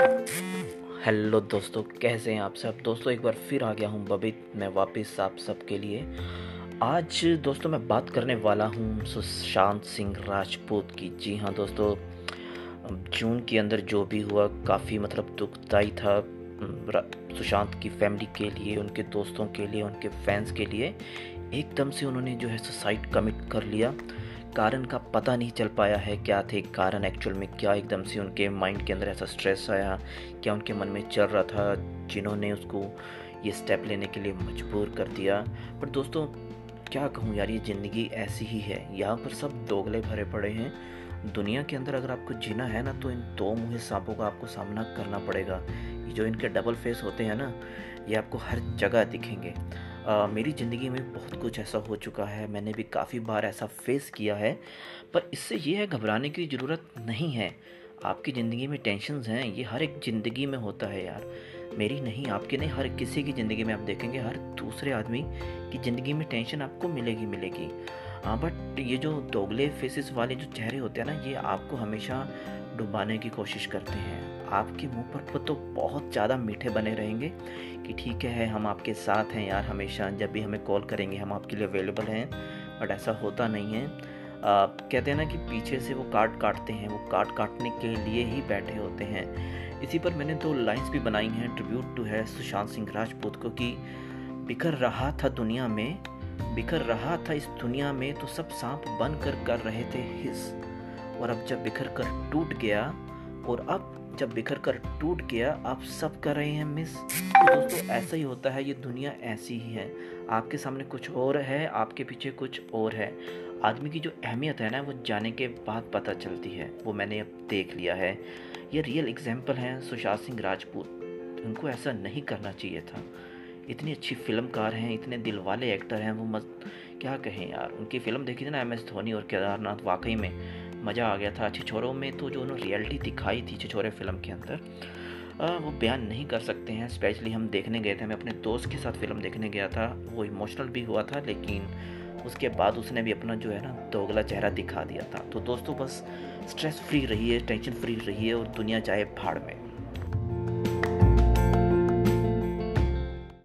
Hello दोस्तों, कैसे हैं आप सब? दोस्तों, एक बार फिर आ गया हूँ बबित। मैं वापस आप सबके लिए। आज दोस्तों, मैं बात करने वाला हूँ सुशांत सिंह राजपूत की। जी हाँ दोस्तों, जून के अंदर जो भी हुआ, काफ़ी मतलब दुखदाई था सुशांत की फैमिली के लिए, उनके दोस्तों के लिए, उनके फैंस के लिए। एकदम से उन्होंने जो है सुसाइड कमिट कर लिया। कारण का पता नहीं चल पाया है क्या थे कारण। एक्चुअल में क्या एकदम से उनके माइंड के अंदर ऐसा स्ट्रेस आया, क्या उनके मन में चल रहा था जिन्होंने उसको ये स्टेप लेने के लिए मजबूर कर दिया। पर दोस्तों, क्या कहूँ यार, ये ज़िंदगी ऐसी ही है। यहाँ पर सब दोगले भरे पड़े हैं। दुनिया के अंदर अगर आपको जीना है ना तो इन दो मुहे सांपों का आपको सामना करना पड़ेगा। जो इनके डबल फेस होते हैं ना, ये आपको हर जगह दिखेंगे। आ, मेरी ज़िंदगी में बहुत कुछ ऐसा हो चुका है मैंने भी काफ़ी बार ऐसा फेस किया है पर इससे ये है घबराने की ज़रूरत नहीं है। आपकी ज़िंदगी में टेंशन हैं ये हर एक ज़िंदगी में होता है यार। मेरी नहीं आपकी नहीं हर किसी की ज़िंदगी में आप देखेंगे हर दूसरे आदमी की ज़िंदगी में टेंशन आपको मिलेगी मिलेगी। हाँ बट ये जो दोगले फेसेस वाले जो चेहरे होते हैं ना ये आपको हमेशा डुबाने की कोशिश करते हैं। आपके मुँह पर तो बहुत ज़्यादा मीठे बने रहेंगे कि ठीक है हम आपके साथ हैं यार हमेशा जब भी हमें कॉल करेंगे हम आपके लिए अवेलेबल हैं बट ऐसा होता नहीं है। आ, कहते हैं ना कि पीछे से वो कार्ड काटते हैं वो कार्ड काटने के लिए ही बैठे होते हैं। इसी पर मैंने दो लाइंस भी बनाई हैं ट्रिब्यूट टू है सुशांत सिंह राजपूत को कि बिखर रहा था दुनिया में बिखर रहा था इस दुनिया में तो सब सांप बन कर कर रहे थे हिस। और अब जब बिखर कर टूट गया और अब जब बिखर कर टूट गया, आप सब कर रहे हैं मिस तो दोस्तों, ऐसा ही होता है, ये दुनिया ऐसी ही है। आपके सामने कुछ और है, आपके पीछे कुछ और है। आदमी की जो अहमियत है ना, वो जाने के बाद पता चलती है। वो मैंने अब देख लिया है। ये रियल एग्ज़ाम्पल हैं सुशांत सिंह राजपूत। उनको ऐसा नहीं करना चाहिए था। इतनी अच्छी फिल्मकार हैं, इतने दिल वाले एक्टर हैं, वो मत क्या कहें यार? उनकी फ़िल्म देखी थी ना एम एस धोनी और केदारनाथ, वाकई में। मज़ा आ गया था। छिछोरों में तो जो उन्होंने रियलिटी दिखाई थी छिछोरे फ़िल्म के अंदर वो बयान नहीं कर सकते हैं। स्पेशली हम देखने गए थे, मैं अपने दोस्त के साथ फ़िल्म देखने गया था। वो इमोशनल भी हुआ था, लेकिन उसके बाद उसने भी अपना जो है ना, दोगला चेहरा दिखा दिया था। तो दोस्तों, बस स्ट्रेस फ्री रहिए टेंशन फ्री रहिए और दुनिया जाए भाड़ में।